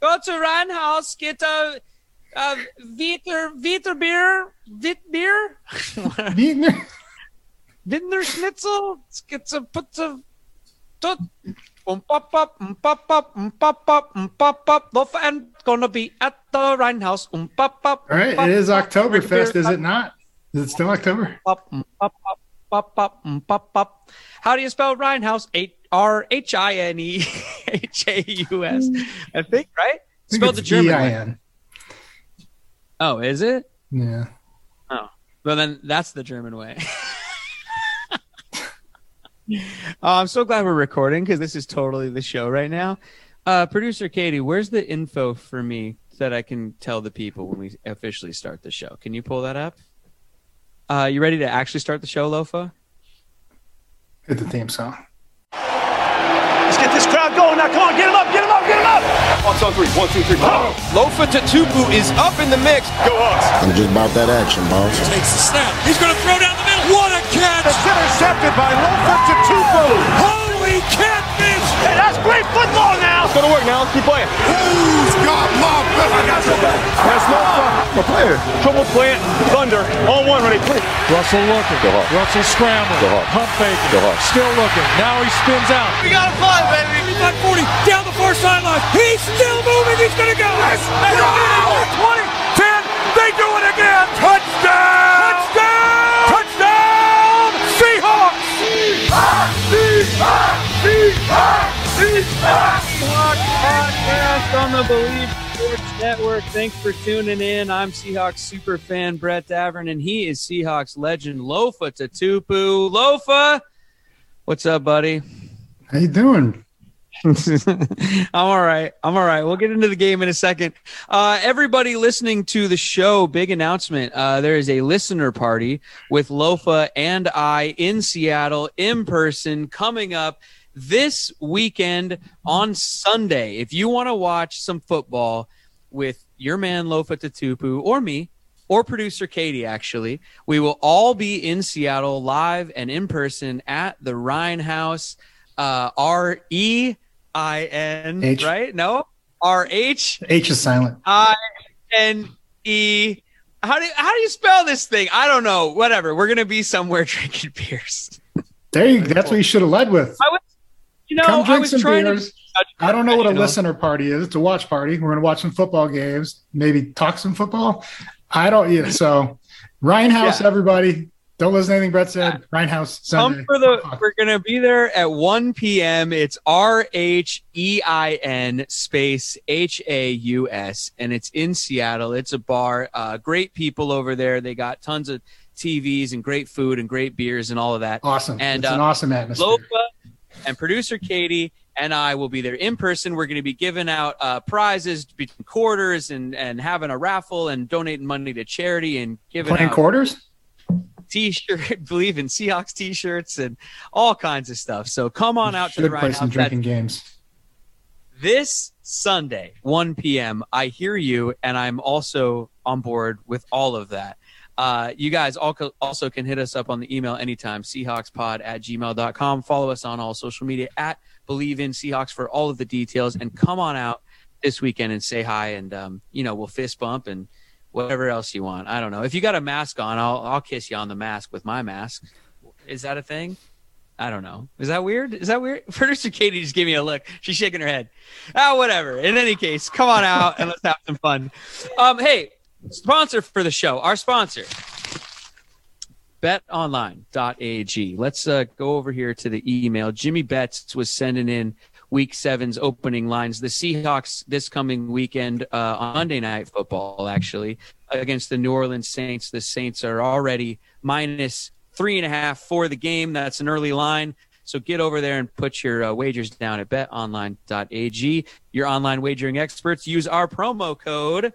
Go to Rhein Haus, get a, a Viter, Viter beer, Vit beer, Wiener. Wiener Schnitzel, get some, put some, tot, um pop up, um pop up, um pop up, um pop up, loaf and gonna be at the Rhein Haus, um pop up. All right, it is Oktoberfest, is it not? Is it still October? Pop, um, pop, pop, pop, pop, um, pop, pop. How do you spell Rhein Haus? Eight R H I N E H A U S. I think, right? I think Spelled the German way. Oh, is it? Yeah. Oh, well then that's the German way. Oh, I'm so glad we're recording because this is totally the show right now. Uh, Producer Katie, where's the info for me that I can tell the people when we officially start the show? Can you pull that up? Uh, you ready to actually start the show, Lofa? Hit the theme song. Let's get this crowd going now. Come on, get him up, get him up, get him up. Hawks on three. One, two, three. Go. Lofa Tatupu is up in the mix. Go Hawks. I'm just about that action, boss. Takes the snap. He's going to throw down the middle. What a catch! It's intercepted by Lofa Tatupu. Holy catfish! Hey, that's great football now. It's gonna work now. Let's keep playing. Who's got my back? I got your back. That's Lofa. Ah. We're playing. Trouble playing. Thunder. On one, ready, play. Russell looking. Go Hawks. Russell scrambling. Go Hawks. Pump faking. Go Hawks. Still looking. Now he spins out. We got a fly, baby. 40 down the far sideline. He's still moving. He's going to go. Let's go. 20, 10. They do it again. Touchdown. Touchdown. Touchdown. Seahawks. Seahawks podcast on the Bleav Sports Network. Thanks for tuning in. I'm Seahawks super fan Brett Davern, and he is Seahawks legend Lofa Tatupu. Lofa, what's up, buddy? How you doing? I'm all right. I'm all right. We'll get into the game in a second. Uh, everybody listening to the show, big announcement. Uh, there is a listener party with Lofa and I in Seattle in person coming up this weekend on Sunday. If you want to watch some football with your man Lofa Tatupu or me, or producer Katie, actually. We will all be in Seattle live and in person at the Rhein Haus. Uh, R E I N, H. right? No, R H H is silent. I N E. How do how do you spell this thing? I don't know. Whatever. We're gonna be somewhere drinking beers. There you That's what you should have led with. I was, you know, Come I drink was some trying beers. to. I don't know what a know. listener party is. It's a watch party. We're going to watch some football games, maybe talk some football. I don't, yeah. So, Rhein Haus, Yeah. everybody. Don't listen to anything Brett said. Rhein Haus, Sunday. Come for the. We're gonna be there at 1 p.m. It's R H E I N space H A U S, and it's in Seattle. It's a bar. Uh, great people over there. They got tons of TVs and great food and great beers and all of that. Awesome. And, it's an uh, awesome atmosphere. Lofa and producer Katie and I will be there in person. We're going to be giving out uh, prizes between quarters and and having a raffle and donating money to charity and giving Playing out quarters? t-shirt, Bleav in Seahawks t-shirts and all kinds of stuff. So come on out to the play some drinking games. this Sunday, 1 p.m. I hear you, and I'm also on board with all of that. Uh, you guys also can hit us up on the email anytime, Seahawkspod at gmail.com. Follow us on all social media at Bleav in Seahawks for all of the details. And come on out this weekend and say hi, and, um, you know, we'll fist bump and whatever else you want. I don't know. If you got a mask on, I'll, I'll kiss you on the mask with my mask. Is that a thing? I don't know. Is that weird? Is that weird? Producer Katie just gave me a look. She's shaking her head. Ah, whatever. In any case, come on out and let's have some fun. Um, hey, sponsor for the show. Our sponsor, betonline.ag. Let's uh, go over here to the email. Jimmy Betts was sending in week seven's opening lines. The Seahawks this coming weekend uh, on Monday Night Football, actually, against the New Orleans Saints. The Saints are already minus three and a half for the game. That's an early line. So get over there and put your uh, wagers down at betonline.ag. Your online wagering experts use our promo code.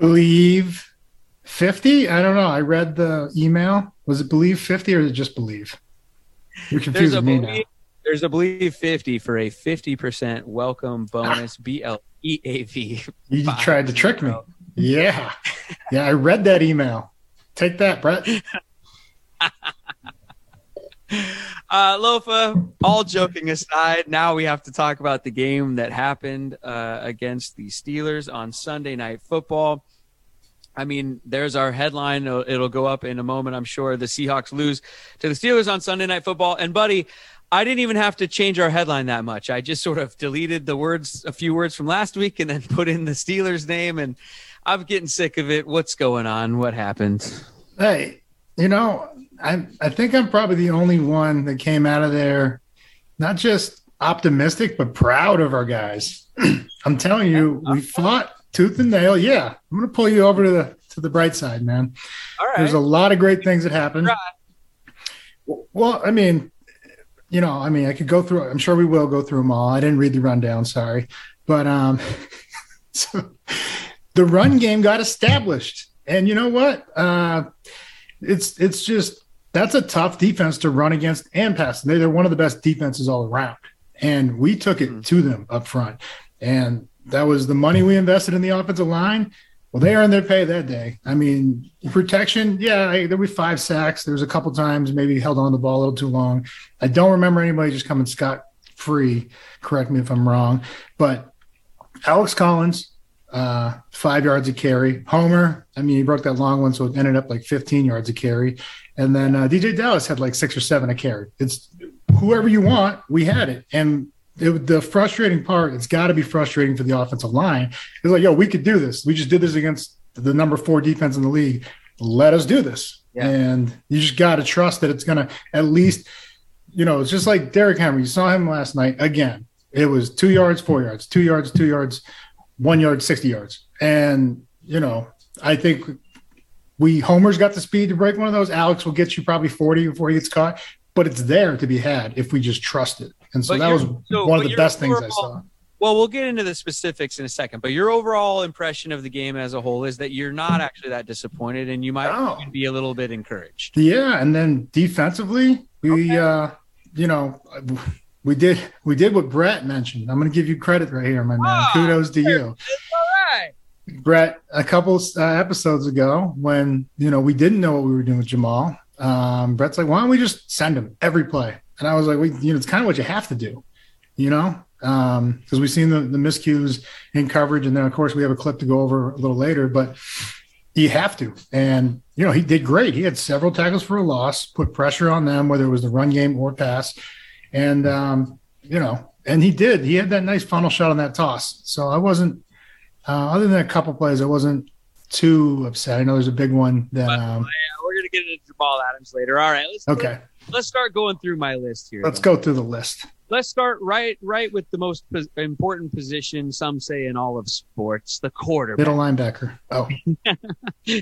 Believe 50? I don't know. I read the email. Was it believe 50 or is it just believe? You're confusing me believe, now. There's a believe 50 for a 50% welcome bonus. B L E A V. You tried to trick me. Yeah. Yeah, I read that email. Take that, Brett. Uh, Lofa, all joking aside, now we have to talk about the game that happened uh, against the Steelers on Sunday Night Football. I mean, there's our headline. It'll, it'll, go up in a moment, I'm sure. The Seahawks lose to the Steelers on Sunday Night Football. And, buddy, I didn't even have to change our headline that much. I just sort of deleted the words, a few words from last week, and then put in the Steelers name. And I'm getting sick of it. What's going on? What happened? Hey, you know, I I think I'm probably the only one that came out of there not just optimistic but proud of our guys. I'm telling you, we uh-huh. fought tooth and nail. Yeah, I'm going to pull you over to the to the bright side, man. All right. There's a lot of great things that happened. Right. Well, I mean, you know, I mean, I could go through. I'm sure we will go through them all. I didn't read the rundown, sorry, but um, so the run game got established, and you know what? Uh, it's it's just that's a tough defense to run against and pass. They're one of the best defenses all around. And we took it mm-hmm. to them up front. And that was the money we invested in the offensive line. Well, they earned their pay that day. I mean, protection, yeah, there were five sacks. There was a couple times maybe held on the ball a little too long. I don't remember anybody just coming scot free. Correct me if I'm wrong. But Alex Collins, uh, five yards of carry. Homer, I mean, he broke that long one, so it ended up like 15 yards of carry. And then uh, DeeJay Dallas had like six or seven a carry. It's whoever you want, we had it. And it, the frustrating part, it's got to be frustrating for the offensive line. It's like, yo, we could do this. We just did this against the number four defense in the league. Let us do this. Yeah. And you just got to trust that it's going to at least, you know, it's just like Derrick Henry. You saw him last night again. It was two yards, four yards, two yards, two yards, one yard, 60 yards. And, you know, I think we Homer's got the speed to break one of those. Alex will get you probably 40 before he gets caught, but it's there to be had if we just trust it. And so but that was so, one of the best things I saw. Well, we'll get into the specifics in a second, but your overall impression of the game as a whole is that you're not actually that disappointed and you might be a little bit encouraged. Yeah, and then defensively, we okay. uh you know, we did we did what Brett mentioned. I'm going to give you credit right here, my man. Oh, Kudos to you. Brett, a couple uh, episodes ago, when you know we didn't know what we were doing with Jamal, um, Brett's like, "Why don't we just send him every play?" And I was like, "We, you know, it's kind of what you have to do, you know, because um, we've seen the, the miscues in coverage, and then of course we have a clip to go over a little later, but you have to." And you know, he did great. He had several tackles for a loss, put pressure on them, whether it was the run game or pass, and um, you know, and he did. He had that nice funnel shot on that toss. So I wasn't uh, other than a couple plays, I wasn't too upset. I know there's a big one that. But, um, yeah, we're gonna get into Jamal Adams later. All right, let's okay. Let's start going through my list here. Let's then. go through the list. Let's start right right with the most po- important position. Some say in all of sports, the quarterback, middle linebacker. Oh.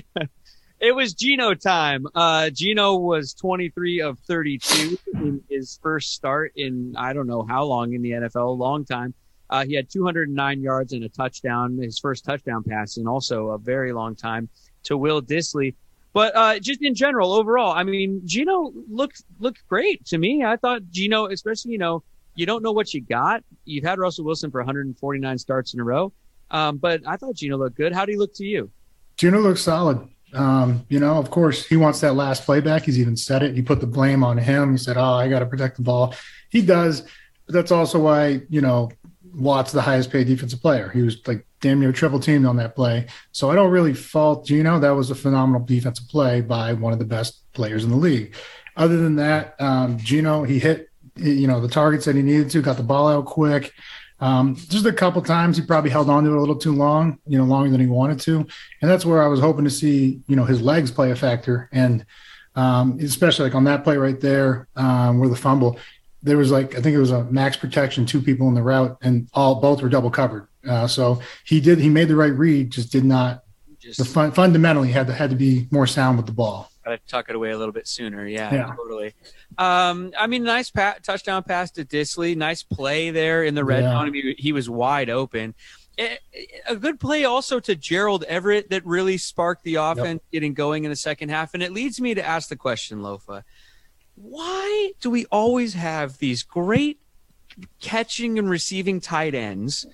it was Geno time. Uh, Geno was 23 of 32 in his first start in I don't know how long in the NFL, a long time. Uh, he had 209 yards and a touchdown, his first touchdown pass, and also a very long time to Will Dissly. But uh, just in general, overall, I mean, Geno looked looked great to me. I thought Geno, especially you know, you don't know what you got. You've had Russell Wilson for 149 starts in a row, um, but I thought Geno looked good. How do he look to you? Geno looks solid. Um, you know, of course, he wants that last playback. He's even said it. He put the blame on him. He said, "Oh, I got to protect the ball." He does, but that's also why you know Watt's the highest paid defensive player. He was like damn near triple teamed on that play. So I don't really fault Geno. That was a phenomenal defensive play by one of the best players in the league. other than that, um, Geno he hit you know the targets that he needed to, got the ball out quick. Um, just a couple times he probably held on to it a little too long, you know, longer than he wanted to, and that's where I was hoping to see you know his legs play a factor, and um, especially like on that play right there um, where the fumble, there was like I think it was a max protection, two people in the route, and all both were double covered. Uh, so he did he made the right read, just did not. Just the fun, fundamentally had to had to be more sound with the ball. Got to tuck it away a little bit sooner. Yeah, yeah. totally. Um, I mean, nice pat, touchdown pass to Dissly. Nice play there in the red yeah. zone. I mean, he was wide open. a good play also to Gerald Everett that really sparked the offense yep. getting going in the second half. And it leads me to ask the question, Lofa why do we always have these great catching and receiving tight ends?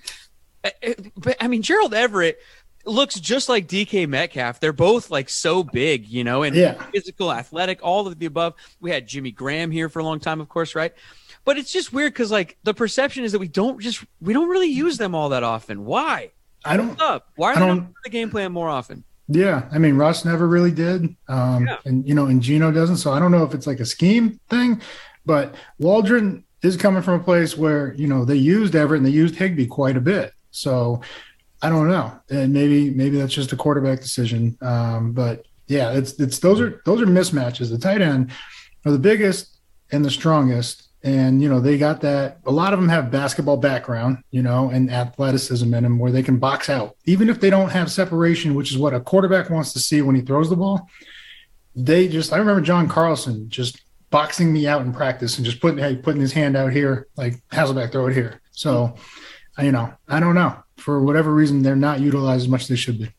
Uh, uh, but I mean, Gerald Everett looks just like DK Metcalf. They're both like so big, you know, and yeah. physical, athletic, all of the above. We had Jimmy Graham here for a long time, of course, right? But it's just weird because like the perception is that we don't just we don't really use them all that often. Why? I don't. What's up? Why are I they not the game plan more often? Yeah, I mean Russ never really did, um, yeah. and you know, and Geno doesn't. So I don't know if it's like a scheme thing, but Waldron is coming from a place where you know they used Everett and they used Higbee quite a bit. So I don't know, and maybe maybe that's just a quarterback decision. Um, but yeah, it's it's those are those are mismatches. The tight end are the biggest and the strongest, and you know they got that a lot of them have basketball background you know and athleticism in them where they can box out. Even if they don't have separation which is what a quarterback wants to see when he throws the ball they just i remember john carlson just boxing me out in practice and just putting hey, putting his hand out here like hasselbeck throw it here? So you know i don't know. For whatever reason they're not utilized as much as they should be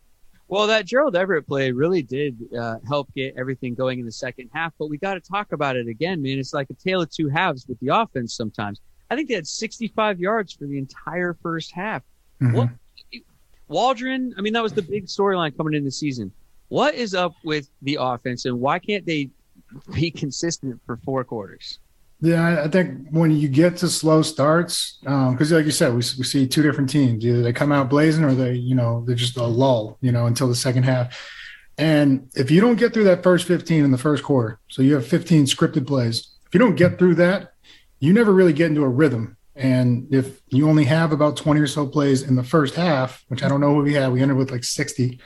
well, that Gerald Everett play really did uh, help get everything going in the second half, but we got to talk about it again, man. It's like a tale of two halves with the offense sometimes. I think they had 65 yards for the entire first half. Mm-hmm. What, Waldron, I mean, that was the big storyline coming in the season. What is up with the offense, and why can't they be consistent for four quarters? Yeah, I think when you get to slow starts, because um, like you said, we, we see two different teams. Either they come out blazing, or they, you know, they're just a lull, you know, until the second half. And if you don't get through that first 15 in the first quarter, so you have 15 scripted plays. If you don't get through that, you never really get into a rhythm. And if you only have about 20 or so plays in the first half, which I don't know what we had, we ended with like 60.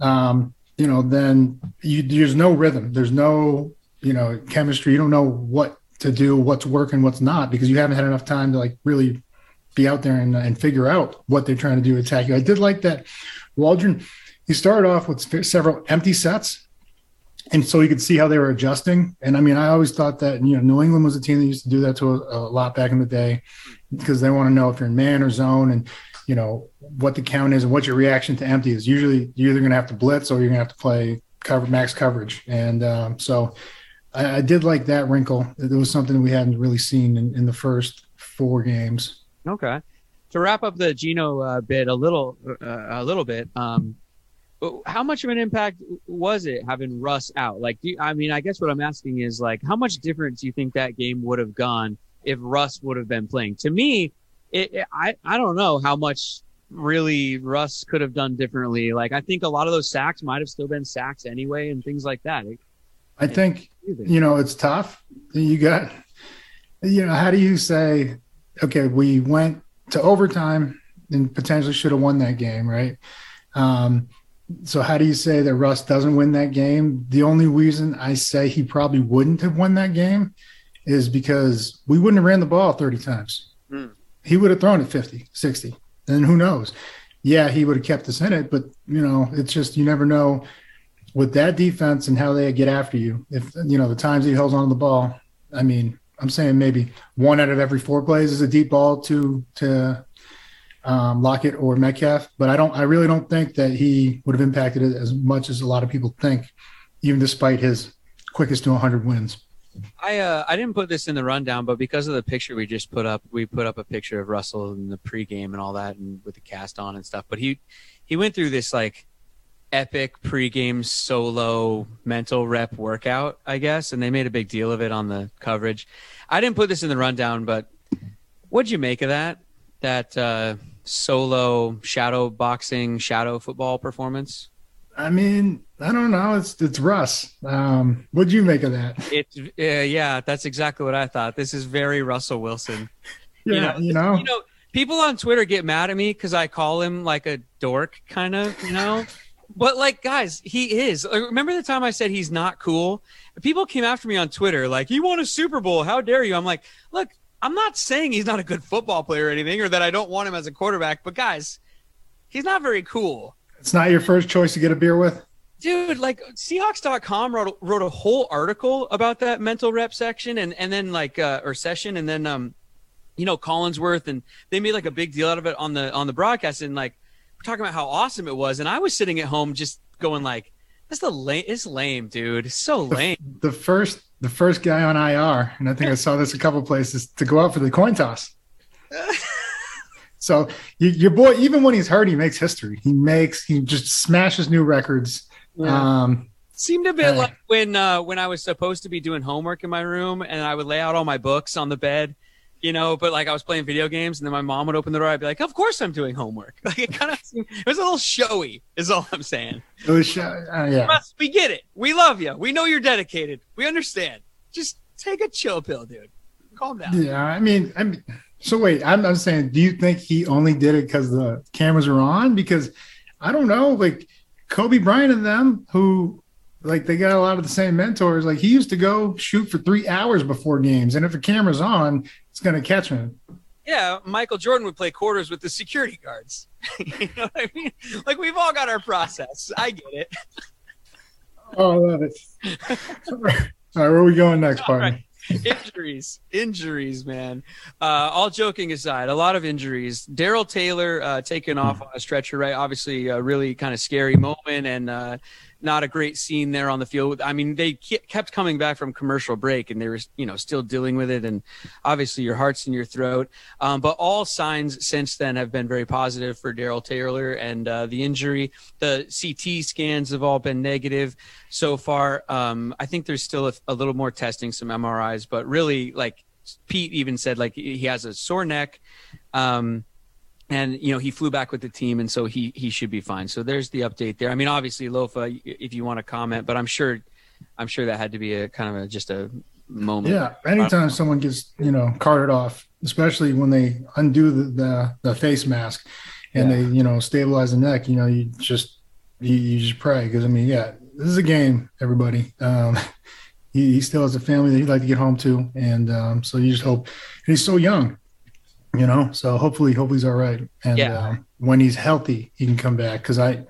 Um, you know, then you, there's no rhythm. There's no, you know, chemistry. You don't know what to do what's working, what's not, because you haven't had enough time to like really be out there and, and figure out what they're trying to do to attack you. I did like that Waldron. He started off with several empty sets, and so you could see how they were adjusting. And I mean, I always thought that you know New England was a team that used to do that to a, a lot back in the day because they want to know if you're in man or zone and you know what the count is and what your reaction to empty is. Usually, you're either going to have to blitz or you're going to have to play cover max coverage. And um, so I, I, did like that wrinkle. It was something we hadn't really seen in, in the first four games. Okay. To wrap up the Geno uh, bit a little, uh, a little bit. Um, how much of an impact was it having Russ out? Like, you, I mean, I guess what I'm asking is like, how much different do you think that game would have gone if Russ would have been playing? To me, it, it, I I don't know how much really Russ could have done differently. Like, I think a lot of those sacks might have still been sacks anyway, and things like that. It, I think you know it's tough. You got you know how do you say okay we went to overtime and potentially should have won that game right? Um, so how do you say that russ doesn't win that game? The only reason i say he probably wouldn't have won that game is because we wouldn't have ran the ball 30 times. Mm. he would have thrown it 50 60 and who knows? Yeah he would have kept us in it but you know it's just you never know with that defense and how they get after you, if you know the times he holds on to the ball, I mean, I'm saying maybe one out of every four plays is a deep ball to to um, Lockett or Metcalf, but I don't, I really don't think that he would have impacted it as much as a lot of people think, even despite his quickest to 100 wins. I uh, I didn't put this in the rundown, but because of the picture we just put up, we put up a picture of Russell in the pregame and all that, and with the cast on and stuff. But he he went through this like epic pregame solo mental rep workout, I guess, and they made a big deal of it on the coverage. I didn't put this in the rundown, but what'd you make of that? That uh, solo shadow boxing, shadow football performance? I mean, I don't know. It's it's Russ. Um, what'd you make of that? It's uh, yeah, that's exactly what I thought. This is very Russell Wilson. Yeah, you know, you know, you know, people on Twitter get mad at me because I call him like a dork, kind of, you know. But like, guys, he is. Like, remember the time I said he's not cool? People came after me on Twitter, like, "He won a Super Bowl. How dare you?" I'm like, look, I'm not saying he's not a good football player or anything, or that I don't want him as a quarterback. But guys, he's not very cool. It's not your first choice to get a beer with. Dude, like Seahawks.com wrote wrote a whole article about that mental rep section and and then like uh, or session and then um you know Collinsworth and they made like a big deal out of it on the on the broadcast and like talking about how awesome it was and I was sitting at home just going like that's the lame it's lame dude. It's so lame. the, the first the first guy on IR and I think I saw this a couple places to go out for the coin toss. So you, your boy even when he's hurt he makes history. He makes he just smashes new records. Yeah. Um, Seemed a bit uh, like when uh, when I was supposed to be doing homework in my room, and I would lay out all my books on the bed, you know. But like I was playing video games, and then my mom would open the door. I'd be like, "Of course I'm doing homework." Like it kind of it was a little showy, is all I'm saying. It was show, uh, yeah. We get it. We love you. We know you're dedicated. We understand. Just take a chill pill, dude. Calm down. Yeah, I mean, I mean. So wait, I'm, I'm saying, do you think he only did it because the cameras were on? Because I don't know, like Kobe Bryant and them, who like they got a lot of the same mentors. Like he used to go shoot for three hours before games, and if a camera's on, it's gonna catch him. Yeah, Michael Jordan would play quarters with the security guards. you know what I mean? Like we've all got our process. I get it. oh, I love it. all right, where are we going next, partner? injuries, injuries, man. Uh, all joking aside, a lot of injuries. Darrell Taylor uh, taken off on a stretcher, right? Obviously, a really kind of scary moment, and uh, not a great scene there on the field. I mean, they kept coming back from commercial break, and they were, you know, still dealing with it. And obviously, your heart's in your throat. Um, but all signs since then have been very positive for Darrell Taylor, and uh, the injury, the CT scans have all been negative so far. Um, I think there's still a, a little more testing, some MRIs, but really, like Pete even said, like he has a sore neck. Um, and you know he flew back with the team and so he he should be fine. So there's the update there. I mean obviously lofa if you want to comment but i'm sure i'm sure that had to be a kind of a, just a moment. Yeah anytime someone gets you know carted off especially when they undo the the, the face mask and yeah. they you know stabilize the neck you know you just you, you just pray. Because i mean yeah this is a game everybody. Um he, he still has a family that he'd like to get home to. And um so you just hope he's so young you know so hopefully hopefully he's all right and yeah. uh, when he's healthy he can come back because i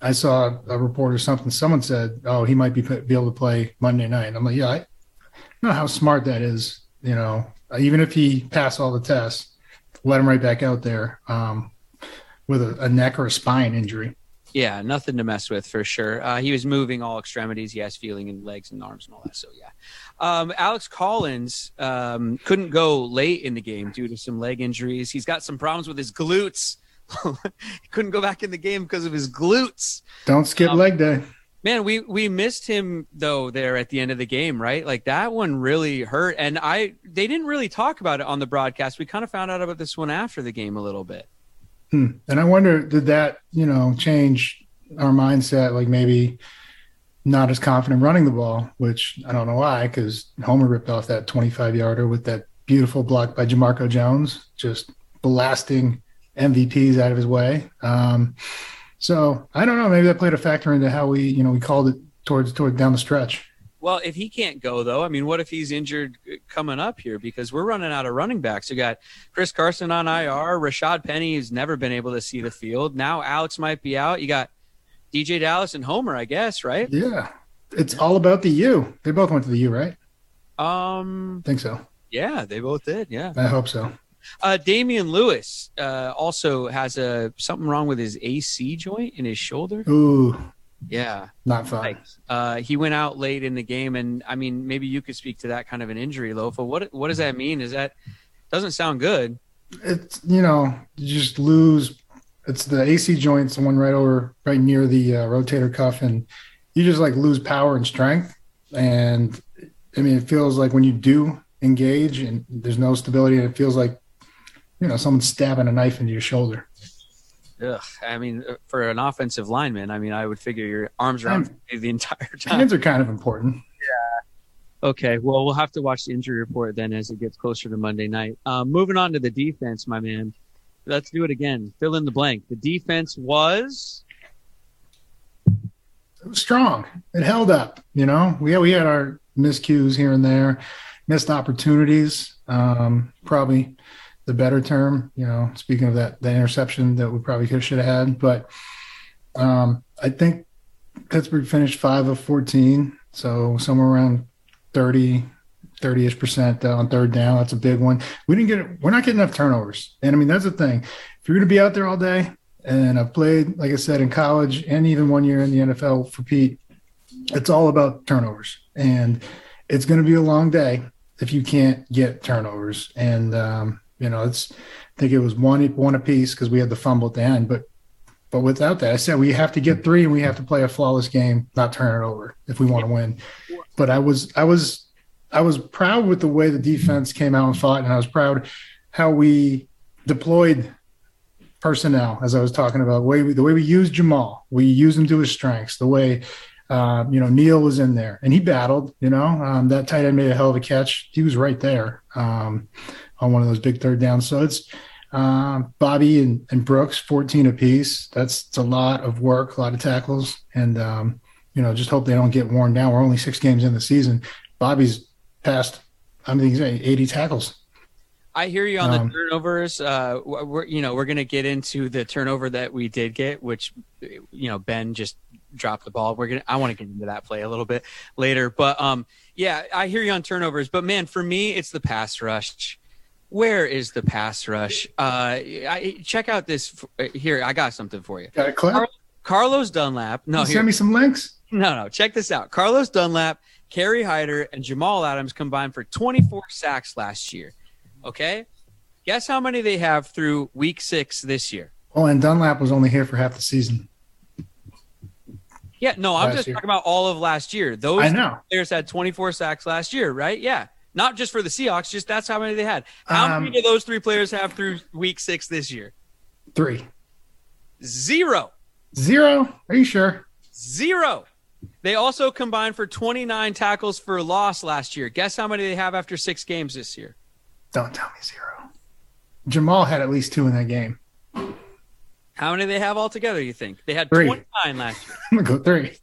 i saw a report or something someone said oh he might be be able to play monday night i'm like yeah i know how smart that is you know even if he passed all the tests let him right back out there um, with a, a neck or a spine injury yeah, nothing to mess with for sure. Uh, he was moving all extremities. He has feeling in legs and arms and all that. So yeah. Um, Alex Collins um, couldn't go late in the game due to some leg injuries. He's got some problems with his glutes. he couldn't go back in the game because of his glutes. Don't skip um, leg day. Man, we we missed him though there at the end of the game, right? Like that one really hurt, and I they didn't really talk about it on the broadcast. We kind of found out about this one after the game a little bit. Hmm. And I wonder, did that you know change our mindset? Like maybe not as confident running the ball, which I don't know why, because Homer ripped off that 25 yarder with that beautiful block by Jamarco Jones, just blasting MVPs out of his way. Um, so I don't know. Maybe that played a factor into how we, you know, we called it towards towards down the stretch. Well, if he can't go though, I mean, what if he's injured coming up here? Because we're running out of running backs. You got Chris Carson on IR, Rashaad Penny has never been able to see the field. Now Alex might be out. You got DeeJay Dallas and Homer, I guess, right? Yeah. It's all about the U. They both went to the U, right? Um, think so. Yeah, they both did. Yeah. I hope so. Uh, Damien Lewis uh, also has a something wrong with his AC joint in his shoulder. Ooh. Yeah. Not fun. Like, uh, he went out late in the game, and I mean, maybe you could speak to that kind of an injury, Lofa. What what does that mean? Is that doesn't sound good? It's you know you just lose it's the AC joints, the one right over, right near the uh, rotator cuff, and you just like lose power and strength. And I mean, it feels like when you do engage and there's no stability, and it feels like you know someone's stabbing a knife into your shoulder. ugh, I mean, uh, for an offensive lineman, I mean, I would figure your arms around the entire time. Hands are kind of important. Yeah. Okay, well, we'll have to watch the injury report then as it gets closer to Monday night. Um, moving on to the defense, my man. Let's do it again. Fill in the blank. The defense was It was strong. It held up. You know, we we had our miscues here and there, missed opportunities. Um, probably the better term. You know, speaking of that, the interception that we probably should have had, but um, I think Pittsburgh finished five of fourteen, so somewhere around 30 30ish percent on third down. That's a big one. We didn't get. We're not getting enough turnovers, and I mean that's the thing. If you're going to be out there all day, and I've played, like I said, in college and even one year in the NFL for Pete, it's all about turnovers. And it's going to be a long day if you can't get turnovers. And, um, you know, it's, I think it was one, one apiece because we had the fumble at the end. But, but without that, I said we have to get three and we have to play a flawless game, not turn it over if we want to win. But I was, I was, I was proud with the way the defense came out and fought. And I was proud how we deployed personnel, as I was talking about, the way we, the way we use Jamal, we used him to his strengths. The way, uh, you know, Neal was in there and he battled. You know, um, that tight end made a hell of a catch. He was right there um, on one of those big third downs. So it's uh, Bobby and, and Brooks, fourteen apiece. That's a lot of work, a lot of tackles, and um, you know, just hope they don't get worn down. We're only six games in the season. Bobby's passed. I mean, eighty tackles. I hear you on Um, the turnovers. Uh, we're you know we're gonna get into the turnover that we did get, which you know Ben just dropped the ball. We're gonna I want to get into that play a little bit later, but um yeah I hear you on turnovers. But man, for me it's the pass rush. Where is the pass rush? Uh, I, check out this uh, here. I got something for you. Got a clip? Car- Carlos Dunlap. No, Send me some links. No, no. Check this out. Carlos Dunlap, Kerry Hyder, and Jamal Adams combined for 24 sacks last year. Okay. Guess how many they have through week six this year? Oh, and Dunlap was only here for half the season. Yeah, no, I'm Last just year. talking about all of last year. Those I know. players had 24 sacks last year, right? Yeah. Not just for the Seahawks, just that's how many they had. How Um, many do those three players have through week six this year? Three. Zero. Zero? Are you sure? Zero. They also combined for 29 tackles for loss last year. Guess how many they have after six games this year? Don't tell me zero. Jamal had at least two in that game. How many they have altogether, you think? They had Three. 29 last year. I'm gonna go three.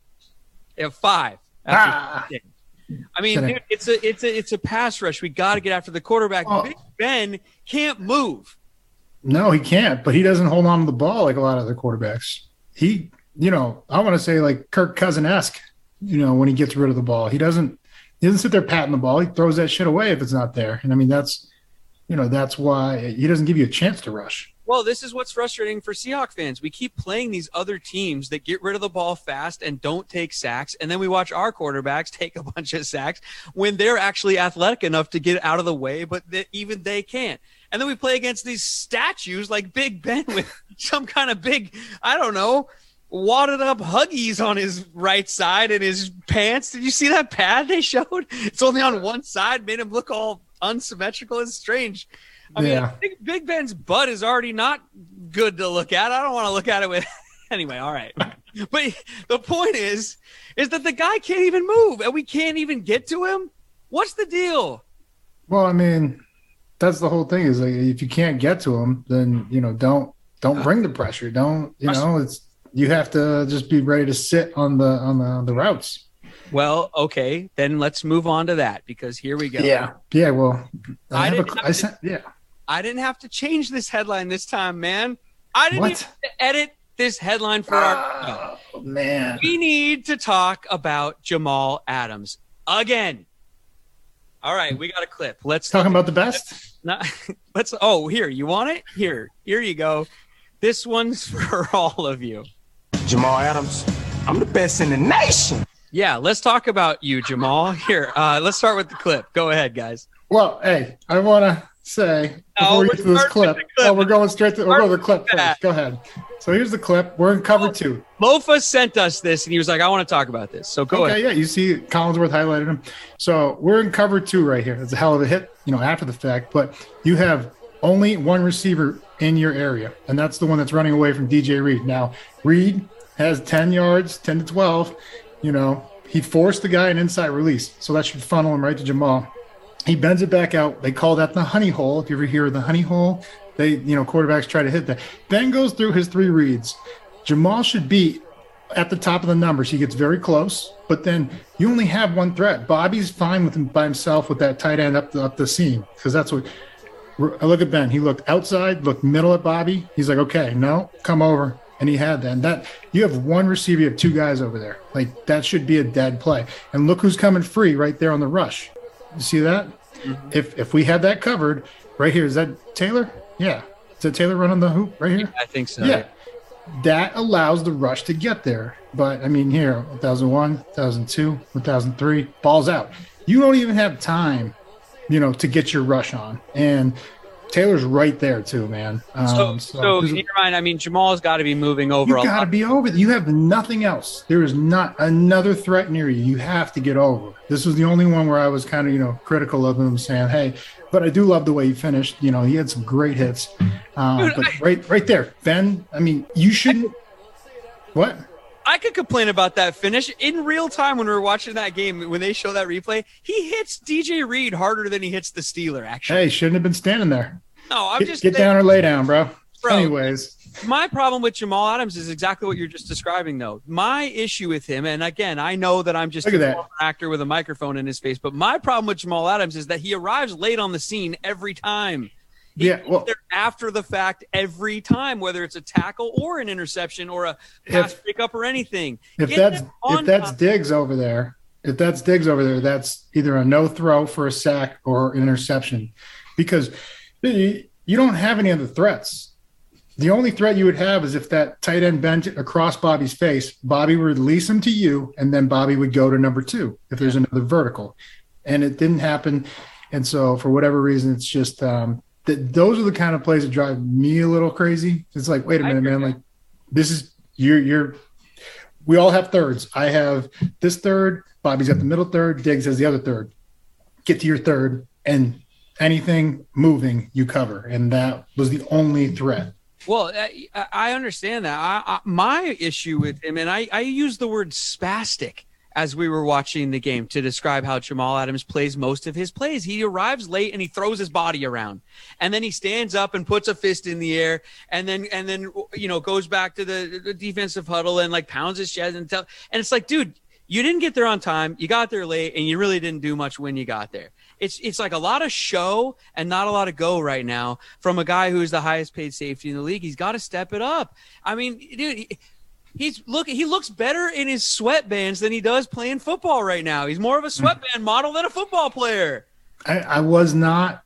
They have five. Ah. I mean, dude, it's a it's a it's a pass rush. We got to get after the quarterback. Oh. Big Ben can't move. No, he can't, but he doesn't hold on to the ball like a lot of other quarterbacks. He, you know, I want to say like Kirk Cousin esque, you know, when he gets rid of the ball. He doesn't he doesn't sit there patting the ball. He throws that shit away if it's not there. And I mean that's you know, that's why he doesn't give you a chance to rush. Well, this is what's frustrating for Seahawk fans. We keep playing these other teams that get rid of the ball fast and don't take sacks, and then we watch our quarterbacks take a bunch of sacks when they're actually athletic enough to get out of the way, but even they can't. And then we play against these statues like Big Ben with some kind of big, I don't know, wadded up huggies on his right side and his pants. Did you see that pad they showed? It's only on one side, made him look all unsymmetrical. and strange. I mean, Yeah. I think Big Ben's butt is already not good to look at. I don't want to look at it with. anyway, all right. But the point is, is that the guy can't even move, and we can't even get to him. What's the deal? Well, I mean, that's the whole thing is like if you can't get to him, then you know, don't don't bring the pressure. Don't you know, it's you have to just be ready to sit on the on the on the routes. Well, okay, then let's move on to that because here we go. Yeah. Yeah, well, I I, have didn't a, have I to- yeah. I didn't have to change this headline this time, man. I didn't What? even have to edit this headline for our. Oh, man. We need to talk about Jamal Adams again. All right, we got a clip. Let's Talking about the best? Not, let's. Oh, here you want it? Here, here you go. This one's for all of you. Jamal Adams, I'm the best in the nation. Yeah, let's talk about you, Jamal. Here, uh, let's start with the clip. Go ahead, guys. Well, hey, I want to say before No, we we're get to this clip, clip. oh, we're going straight to we'll go to the clip first. Go ahead. So here's the clip. We're in cover two. Lofa sent us this, and he was like, "I want to talk about this." So go okay, ahead. yeah, you see Collinsworth highlighted him. So we're in cover two right here. It's a hell of a hit, you know, after the fact, but you have only one receiver in your area, and that's the one that's running away from DJ Reed. Now, Reed has 10 yards, 10 to 12. You know, he forced the guy an inside release, so that should funnel him right to Jamal. He bends it back out. They call that the honey hole. If you ever hear the honey hole, they, you know, quarterbacks try to hit that. Ben goes through his three reads. Jamal should be at the top of the numbers. He gets very close, but then you only have one threat. Bobby's fine with him by himself with that tight end up the, up the seam because that's what. I look at Ben. He looked outside, looked middle at Bobby. He's like, okay, no, come over, and he had that. And that you have one receiver, you have two guys over there. Like that should be a dead play. And look who's coming free right there on the rush. You see that? Mm-hmm. If if we had that covered right here, is that Taylor? Yeah. Is that Taylor running the hoop right here? I think so. Yeah. That allows the rush to get there. But I mean, here, 1001, 1002, 1003, balls out. You don't even have time, you know, to get your rush on. And Taylor's right there too, man. Um, so, so, so in your mind, I mean, Jamal's got to be moving over. You got to be over. You have nothing else. There is not another threat near you. You have to get over. This was the only one where I was kind of, you know, critical of him, saying, "Hey," but I do love the way he finished. You know, he had some great hits. Um, Dude, but I, right, right there, Ben. I mean, you shouldn't. What? I could complain about that finish in real time when we were watching that game. When they show that replay, he hits DJ Reed harder than he hits the Steeler. Actually, hey, shouldn't have been standing there. No, I'm get, just get down or lay down, bro. bro. Anyways, my problem with Jamal Adams is exactly what you're just describing, though. My issue with him, and again, I know that I'm just an actor with a microphone in his face, but my problem with Jamal Adams is that he arrives late on the scene every time. Yeah, well, after the fact every time, whether it's a tackle or an interception or a pass if, pickup or anything. If Get that's if that's time. Diggs over there, if that's Diggs over there, that's either a no throw for a sack or an interception, because you don't have any other threats. The only threat you would have is if that tight end bent across Bobby's face, Bobby would release him to you, and then Bobby would go to number two if there's another vertical. And it didn't happen. And so, for whatever reason, it's just um, that those are the kind of plays that drive me a little crazy. It's like, wait a minute, man. Like, this is you're you're. We all have thirds. I have this third. Bobby's got the middle third. Diggs has the other third. Get to your third, and anything moving, you cover. And that was the only threat. Well, I, I understand that. I, I, my issue with him, and I, I use the word spastic as we were watching the game to describe how Jamal Adams plays most of his plays. He arrives late and he throws his body around, and then he stands up and puts a fist in the air, and then and then you know goes back to the, the defensive huddle and like pounds his chest and tell. And it's like, dude, you didn't get there on time. You got there late, and you really didn't do much when you got there it's it's like a lot of show and not a lot of go right now from a guy who's the highest paid safety in the league. He's got to step it up. I mean, dude. He, he's look he looks better in his sweatbands than he does playing football right now. He's more of a hmm. sweatband model than a football player. I, I, was not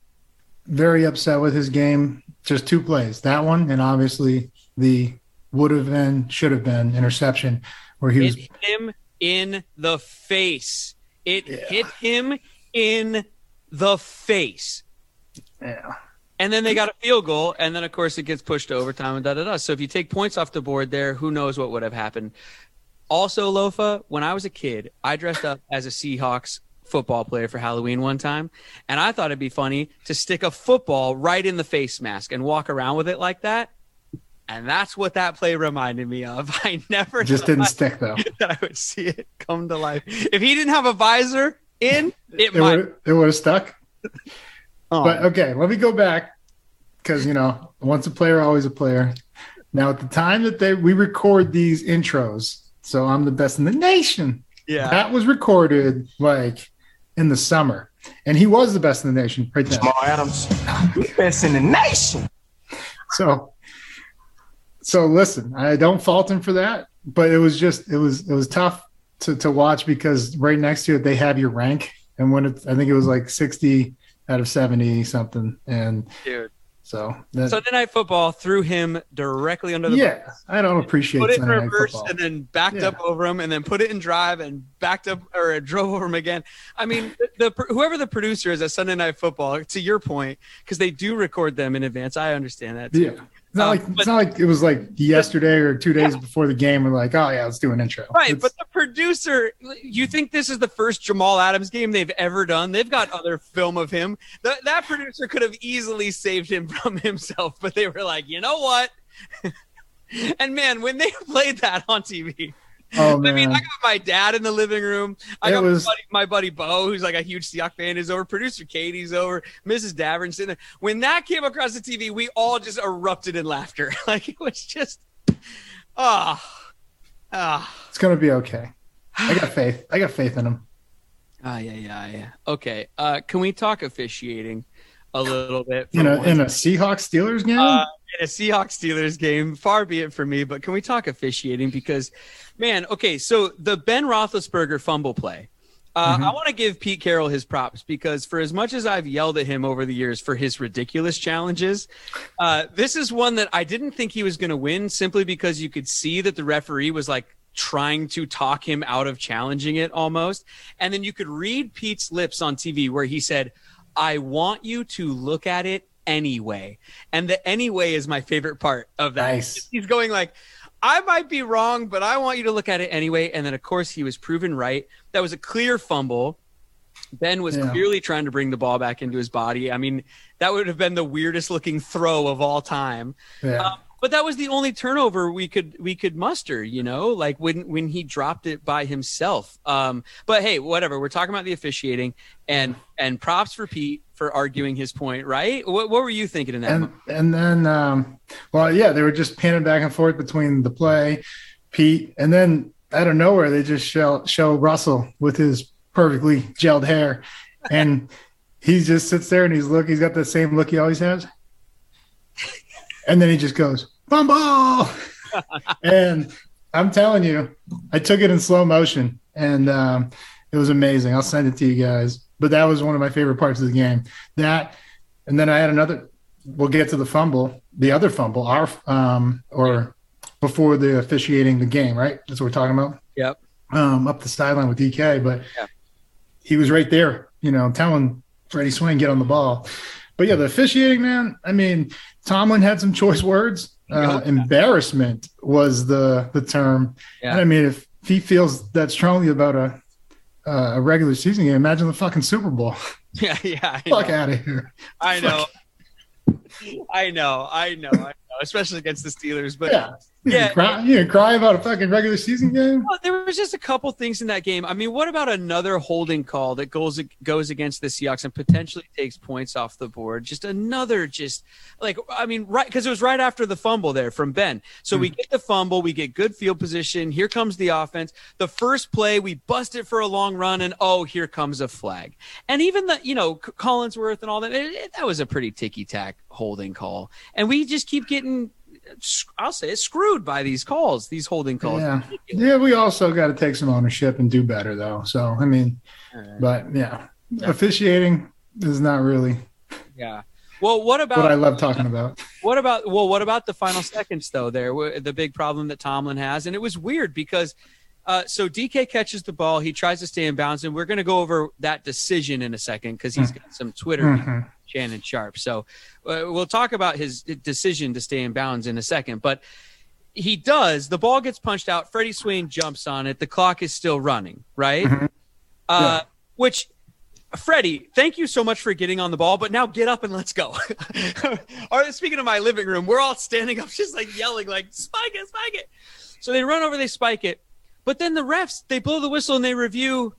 very upset with his game. Just two plays, that one, and obviously the would have been, should have been interception where he was hit him in the face. It yeah. hit him in the face. Yeah. And then they got a field goal, and then of course it gets pushed to overtime and da da da. So if you take points off the board there, who knows what would have happened? Also, Lofa, when I was a kid, I dressed up as a Seahawks football player for Halloween one time, and I thought it'd be funny to stick a football right in the face mask and walk around with it like that. And that's what that play reminded me of. I never just didn't stick though. That I would see it come to life. If he didn't have a visor, in, it, it might. It would have stuck. oh. But okay, let me go back because you know, once a player, always a player. Now, at the time that they we record these intros, so I'm the best in the nation. Yeah, that was recorded like in the summer, and he was the best in the nation right then. Jamal Adams, best in the nation. So, so listen, I don't fault him for that, but it was just it was it was tough to, to watch because right next to it they have your rank and when it's I think it was like 60 out of 70 something and dude so that, Sunday night football threw him directly under the yeah bus. I don't appreciate put it in reverse and then backed yeah. up over him and then put it in drive and backed up or drove over him again I mean the, the whoever the producer is at Sunday night football to your point because they do record them in advance I understand that too. yeah It's not, Um, like, it's not like it was like yesterday or two days before the game. We're like, oh yeah, let's do an intro. Right, It's- but the producer, you think this is the first Jamal Adams game they've ever done? They've got other film of him. That that producer could have easily saved him from himself, but they were like, you know what? and man, when they played that on TV, oh I mean, I got my dad in the living room. I It got was- my, buddy, my buddy Bo, who's like a huge Seahawks fan, is over. Producer Katie's over. Mrs. Davern sitting there. When that came across the TV, we all just erupted in laughter. Like it was just, ah, ah. it's gonna be okay. I got faith. I got faith in him. Ah, yeah, yeah, yeah. Okay. Uh, can we talk officiating a little bit? In a in a Seahawks Steelers game. uh, in a Seahawks Steelers game. Far be it from me, but can we talk officiating? Because, man, okay, so the Ben Roethlisberger fumble play. Uh, I want to give Pete Carroll his props because for as much as I've yelled at him over the years for his ridiculous challenges, uh, this is one that I didn't think he was going to win simply because you could see that the referee was like trying to talk him out of challenging it almost. And then you could read Pete's lips on TV where he said, I want you to look at it anyway. And the anyway is my favorite part of that. Nice. He's going like, I might be wrong, but I want you to look at it anyway. And then, of course, he was proven right. That was a clear fumble. Ben was Yeah. clearly trying to bring the ball back into his body. I mean, that would have been the weirdest looking throw of all time. yeah. Um, but that was the only turnover we could we could muster, you know, like when when he dropped it by himself. Um, but hey, whatever. We're talking about the officiating, and and props for Pete for arguing his point, right? What, what were you thinking in that? and moment? and then um well yeah they were just panning back and forth between the play pete and then out of nowhere they just show show russell with his perfectly gelled hair and he just sits there and he's look he's got the same look he always has and then he just goes bumble and i'm telling you i took it in slow motion and um it was amazing i'll send it to you guys but that was one of my favorite parts of the game that and then I had another. We'll get to the fumble, the other fumble, our um, or before the officiating the game, right? That's what we're talking about. Yep. Um, up the sideline with DK, but Yeah. he was right there, you know, telling Freddie Swain get on the ball. But yeah, the officiating, man. I mean, Tomlin had some choice words. Uh, Yeah. embarrassment was the the term. Yeah. And I mean, if he feels that strongly about a uh, a regular season game, imagine the fucking Super Bowl. Yeah, yeah. Fuck out of here. I know. I know. I know. I know. Especially against the Steelers, but Yeah. Yeah. cry, you can cry about a fucking regular season game. Well, there was just a couple things in that game. I mean, what about another holding call that goes goes against the Seahawks and potentially takes points off the board? Just another, just like I mean, right because it was right after the fumble there from Ben. So we hmm. get the fumble, we get good field position. Here comes the offense. The first play, we bust it for a long run, and oh, here comes a flag. And even the you know Collinsworth and all that, it, it- that was a pretty ticky tack holding call. And we just keep getting. I'll say it screwed by these calls, these holding calls. Yeah. Yeah, we also got to take some ownership and do better, though. So, I mean, but yeah, officiating is not really Yeah. Well, what about what I love talking about. What about well? What about the final seconds though? There, the big problem that Tomlin has, and it was weird because. Uh, so DK catches the ball. He tries to stay in bounds, and we're going to go over that decision in a second because he's got some Twitter. Mhm. Shannon Sharpe. So uh, we'll talk about his decision to stay in bounds in a second. But he does. The ball gets punched out. Freddie Swain jumps on it. The clock is still running, right? Uh, Which, Freddie, thank you so much for getting on the ball. But now get up and let's go. or speaking of my living room, we're all standing up, just like yelling, like spike it, spike it. So they run over, they spike it. But then the refs, they blow the whistle and they review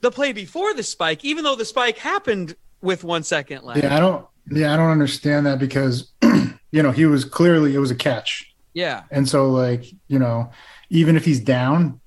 the play before the spike, even though the spike happened with one second left. Yeah, I don't. Yeah, I don't understand that because you know he was clearly it was a catch, Yeah. and so like you know even if he's down,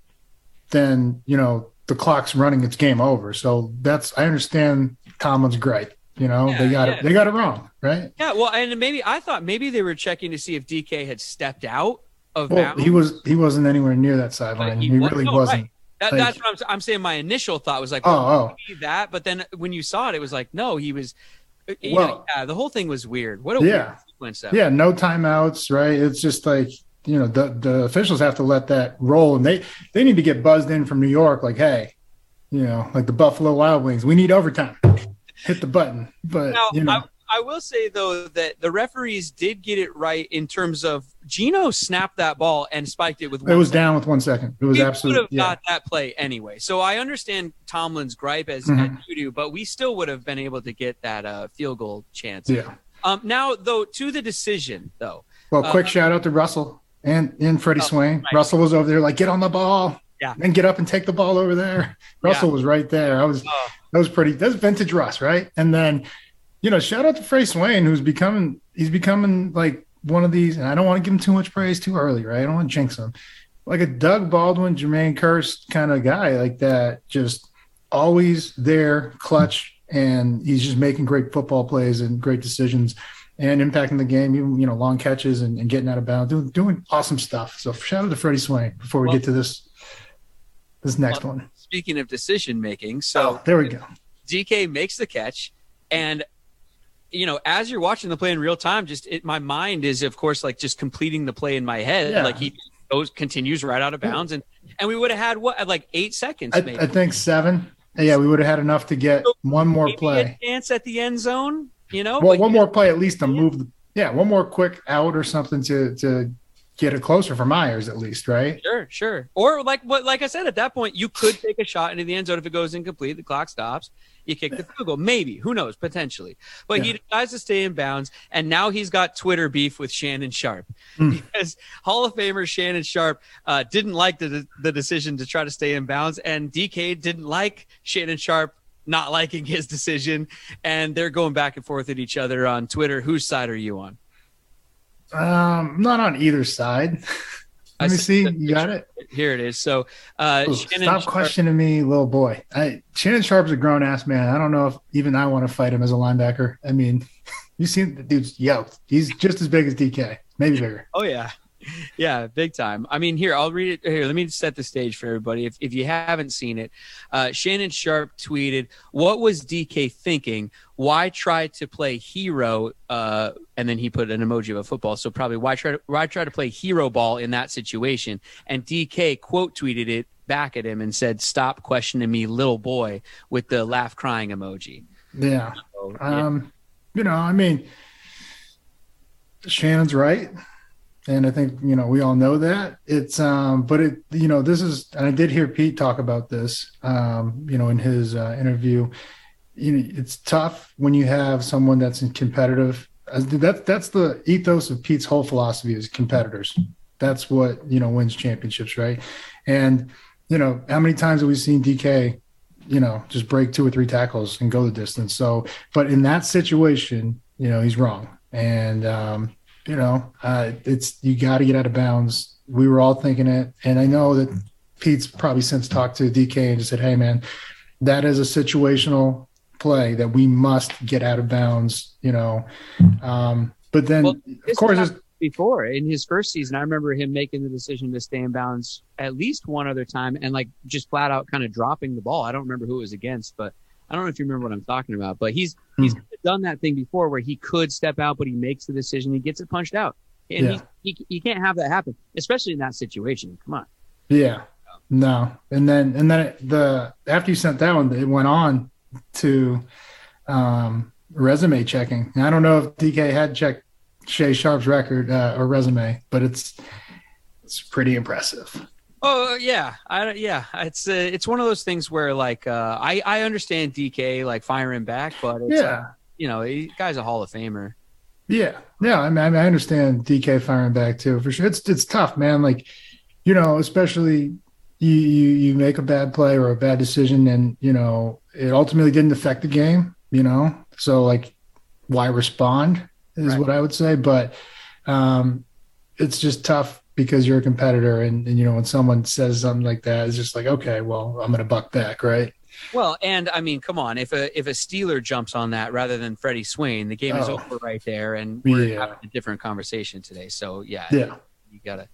then you know the clock's running, it's game over. So that's I understand Tomlin's gripe. You know Yeah, they got yeah. it. They got it wrong, right? Yeah, well, and maybe I thought maybe they were checking to see if DK had stepped out of Well, bounds. he was he wasn't anywhere near that sideline. He, wa- really no, wasn't. right. That, Like- that's what I'm, I'm saying. My initial thought was like, Oh, well, oh. maybe that, but then when you saw it, it was like, no, he was. Uh, you Well- know, yeah, the whole thing was weird. What a Yeah. weird sequence. Yeah, no timeouts, right? It's just like you know the the officials have to let that roll, and they they need to get buzzed in from New York, like, hey, you know, like the Buffalo Wild Wings, we need overtime. Hit the button, but Now, you know, I will say though that the referees did get it right in terms of Geno snapped that ball and spiked it with. It was down with one second. It was absolutely. Would have yeah. got that play anyway. So I understand Tomlin's gripe as, mm-hmm. as you do, but we still would have been able to get that uh, field goal chance. Yeah. Um, now though, to the decision though. Well, quick uh, shout out to Russell and and Freddie oh, Swain. Right. Russell was over there like, get on the ball. Yeah. And get up and take the ball over there. Russell yeah. was right there. I was. Oh. That was pretty. That's vintage Russ, right? And then you know, shout out to Freddie Swain, who's becoming he's becoming like one of these, and I don't want to give him too much praise too early, right? I don't want to jinx him. Like a Doug Baldwin, Jermaine Kearse kind of guy, like that, just always there, clutch, and he's just making great football plays and great decisions and impacting the game, even you know, long catches and, and getting out of bounds, doing doing awesome stuff. So shout out to Freddie Swain before we well, get to this this next well, one. Speaking of decision making, so oh, there we go. DK makes the catch, and you know, as you're watching the play in real time, just it, my mind is, of course, like just completing the play in my head. Yeah. Like he goes, continues right out of bounds, and and we would have had what, like eight seconds? I, I think seven. Yeah, we would have had enough to get so one more play. chance at the end zone. You know, well, like, one more play at least to move. The, yeah, one more quick out or something to to get it closer for Myers at least, right? Sure, sure. Or like what, like I said, at that point, you could take a shot into the end zone if it goes incomplete. The clock stops you kick the field goal. Maybe, who knows, potentially. But yeah. he decides to stay in bounds, and now he's got Twitter beef with Shannon Sharpe. mm. because Hall of Famer Shannon Sharpe uh, didn't like the the decision to try to stay in bounds, and DK didn't like Shannon Sharpe not liking his decision, and they're going back and forth at each other on Twitter. Whose side are you on? Um, not on either side. Let me see. You got it. Here it is. So, uh, Ooh, stop Sharpe, questioning me, little boy. I, Shannon Sharpe's a grown ass man. I don't know if even I want to fight him as a linebacker. I mean, you seen the dude's yoked. He's just as big as DK, maybe bigger. Oh yeah, yeah, big time. I mean, here I'll read it. Here, let me set the stage for everybody. If if you haven't seen it, uh, Shannon Sharpe tweeted, "What was DK thinking? Why try to play hero?" Uh, and then he put an emoji of a football. So probably why try to, why try to play hero ball in that situation? And DK quote tweeted it back at him and said, "Stop questioning me, little boy," with the laugh crying emoji. Yeah. So, yeah. Um, you know, I mean, Shannon's right and I think you know we all know that. It's um but it you know this is and I did hear Pete talk about this um you know in his uh, interview. You know it's tough when you have someone that's competitive that's that's the ethos of Pete's whole philosophy is competitors. That's what you know wins championships right? And you know how many times have we seen DK you know just break two or three tackles and go the distance? So but in that situation you know he's wrong. And um you know, uh, it's you got to get out of bounds. We were all thinking it, and I know that Pete's probably since talked to DK and just said, "Hey, man, that is a situational play that we must get out of bounds." You know, um, but then well, of course. Before in his first season, I remember him making the decision to stay in bounds at least one other time and like just flat out kind of dropping the ball. I don't remember who it was against, but I don't know if you remember what I'm talking about, but he's hmm. he's done that thing before where he could step out, but he makes the decision, he gets it punched out, and yeah. he, he he can't have that happen, especially in that situation. Come on. Yeah. No, and then and then the after you sent that one, it went on to um, resume checking. I don't know if DK had checked Shay Sharpe's record uh, or resume, but it's it's pretty impressive. Oh yeah, I yeah. It's uh, it's one of those things where like uh, I I understand DK like firing back, but it's, yeah, uh, you know, he, guy's a Hall of Famer. Yeah, yeah. I mean, I understand DK firing back too for sure. It's it's tough, man. Like, you know, especially you you you make a bad play or a bad decision, and you know it ultimately didn't affect the game. You know, so like, why respond is right. what I would say. But um, it's just tough because you're a competitor and, and you know when someone says something like that it's just like okay well i'm gonna buck back right well and i mean come on if a if a steeler jumps on that rather than freddie swain the game oh. is over right there and we're yeah. having a different conversation today so yeah yeah you gotta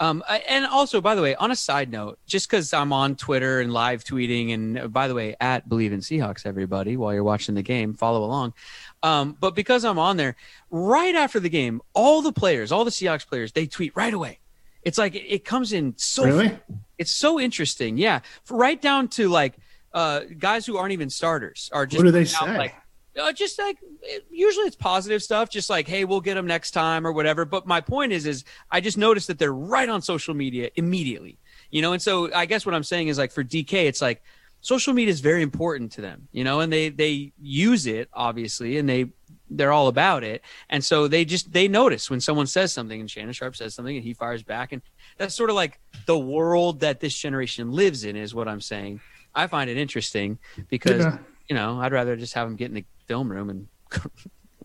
um, and also, by the way, on a side note, just because I'm on Twitter and live tweeting, and by the way, at Bleav in Seahawks, everybody, while you're watching the game, follow along. Um, but because I'm on there, right after the game, all the players, all the Seahawks players, they tweet right away. It's like it comes in so really. It's so interesting, yeah. For right down to like uh, guys who aren't even starters are just what do they say? Like Uh, just like it, usually it's positive stuff, just like hey, we'll get them next time or whatever. But my point is, is I just noticed that they're right on social media immediately, you know. And so I guess what I'm saying is like for DK, it's like social media is very important to them, you know, and they they use it obviously, and they they're all about it. And so they just they notice when someone says something and Shannon Sharpe says something and he fires back and that's sort of like the world that this generation lives in is what I'm saying. I find it interesting because yeah. you know, I'd rather just have them get in the film room and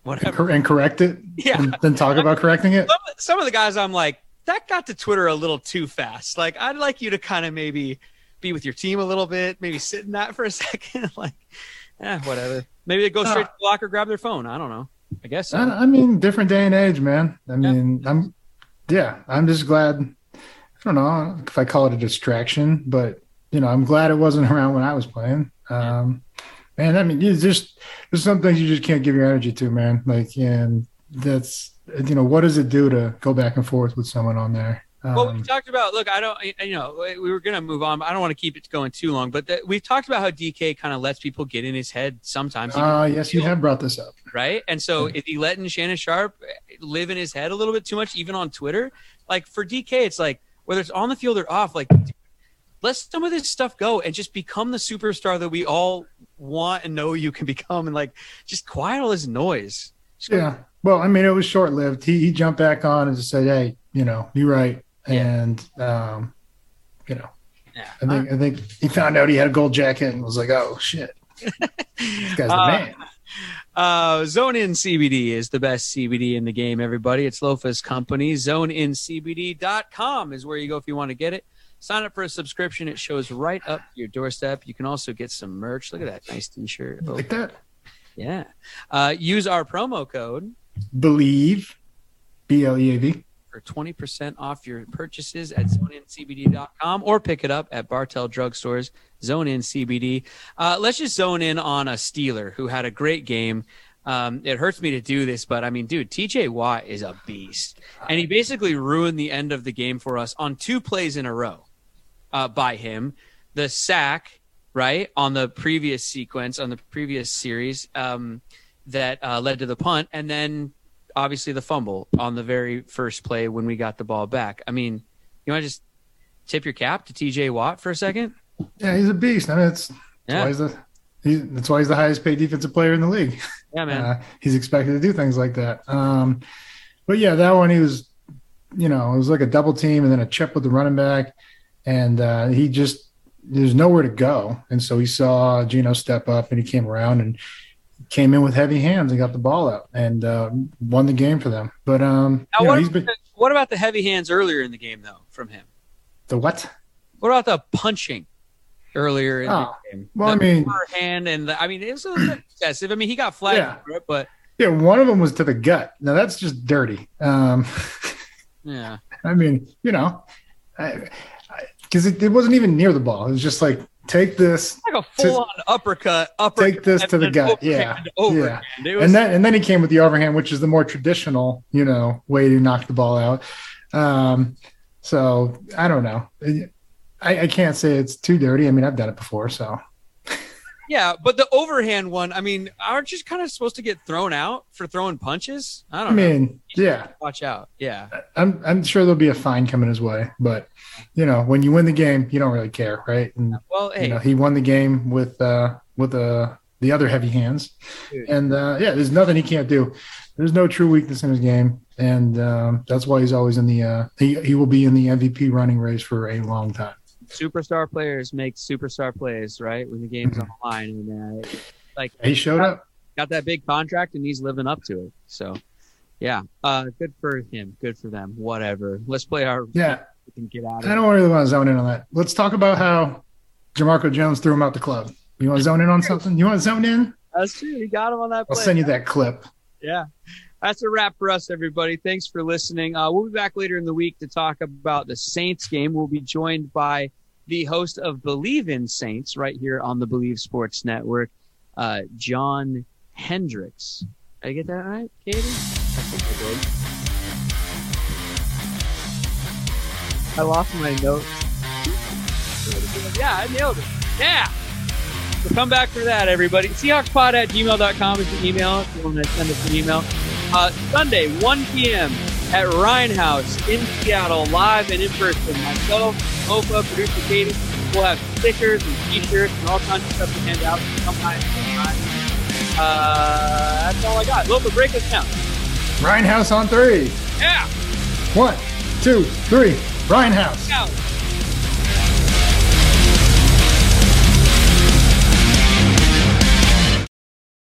whatever and correct it yeah. than, than talk about correcting it. Some of the guys I'm like that got to Twitter a little too fast. Like I'd like you to kind of maybe be with your team a little bit, maybe sit in that for a second like yeah, whatever. Maybe they go straight uh, to the locker, grab their phone. I don't know. I guess. So. I, I, mean, different day and age, man. I mean, yeah. I'm, yeah, I'm just glad. I don't know if I call it a distraction, but you know, I'm glad it wasn't around when I was playing. Um, man, I mean, you just there's some things you just can't give your energy to, man. Like, and that's you know, what does it do to go back and forth with someone on there? Well, we um, talked about. Look, I don't. You know, we were gonna move on. I don't want to keep it going too long, but the, we've talked about how DK kind of lets people get in his head sometimes. Uh, yes, you have brought this up, right? And so, yeah. is he letting Shannon Sharpe live in his head a little bit too much, even on Twitter? Like for DK, it's like whether it's on the field or off, like let some of this stuff go and just become the superstar that we all want and know you can become, and like just quiet all this noise. Just yeah. Well, I mean, it was short lived. He, he jumped back on and just said, "Hey, you know, you're right and um, you know, yeah. I think I think he found out he had a gold jacket and was like, "Oh shit, this guy's the uh, man." Uh, Zone In CBD is the best CBD in the game, everybody. It's Lofa's company. ZoneInCBD.com is where you go if you want to get it. Sign up for a subscription. It shows right up your doorstep. You can also get some merch. Look at that nice t-shirt. Oh. Like that? Yeah. Uh, use our promo code. Bleav. B-L-E-A-V for 20% off your purchases at zoneincbd.com or pick it up at Bartell Drugstores, Zone In CBD. Uh, let's just zone in on a Steeler who had a great game. Um, it hurts me to do this, but I mean, dude, TJ Watt is a beast. And he basically ruined the end of the game for us on two plays in a row uh, by him. The sack, right, on the previous sequence, on the previous series um, that uh, led to the punt, and then obviously the fumble on the very first play when we got the ball back. I mean, you want to just tip your cap to TJ Watt for a second? Yeah, he's a beast. I mean, that's, that's yeah. why he's the he, that's why he's the highest paid defensive player in the league. Yeah, man. Uh, he's expected to do things like that. Um, but yeah, that one he was, you know, it was like a double team and then a chip with the running back, and uh, he just there's nowhere to go, and so he saw Geno step up and he came around and came in with heavy hands and got the ball out and uh, won the game for them. But um, now, what, know, been, what, about the heavy hands earlier in the game though from him? The what? What about the punching earlier in oh, the game? Well, the I mean, hand and the, I mean it was a little excessive. I mean he got flagged yeah. for it, but yeah, one of them was to the gut. Now that's just dirty. Um, yeah, I mean, you know, because it, it wasn't even near the ball. It was just like take this like a full on uppercut, uppercut. Take this to the gut. Yeah. yeah. Was, and then and then he came with the overhand, which is the more traditional, you know, way to knock the ball out. Um, so I don't know. I, I can't say it's too dirty. I mean, I've done it before, so yeah, but the overhand one, I mean, aren't you kind of supposed to get thrown out for throwing punches? I don't know. I mean, yeah. Watch out. Yeah. I'm I'm sure there'll be a fine coming his way, but you know, when you win the game, you don't really care, right? And, well, hey. you know, he won the game with uh with uh the other heavy hands. Dude. And uh yeah, there's nothing he can't do. There's no true weakness in his game. And um, that's why he's always in the uh he he will be in the MVP running race for a long time superstar players make superstar plays, right? When the game's on the line, and uh, like he showed got, up, got that big contract, and he's living up to it. So, yeah, uh, good for him, good for them. Whatever. Let's play our yeah. We can get out. I don't really want to zone in on that. Let's talk about how Jamarco Jones threw him out the club. You want to zone in on something? You want to zone in? That's true. He got him on that. Play. I'll send you that clip. Yeah that's a wrap for us, everybody. Thanks for listening. Uh, we'll be back later in the week to talk about the Saints game. We'll be joined by the host of Bleav in Saints right here on the Bleav Sports Network, uh, John Hendricks. Did I get that right, Katie? I think I did. I lost my notes. Yeah, I nailed it. Yeah. So come back for that, everybody. Seahawkspod at gmail.com is the email if you want to send us an email. Uh, Sunday, 1 p.m. at Rhein Haus in Seattle, live and in person. Myself, Opa, producer Katie, we'll have stickers and t-shirts and all kinds of stuff to hand out. Come by. Uh, that's all I got. Lofa, break us down. Rhein Haus on three. Yeah. One, two, three. Rhein Haus. Out.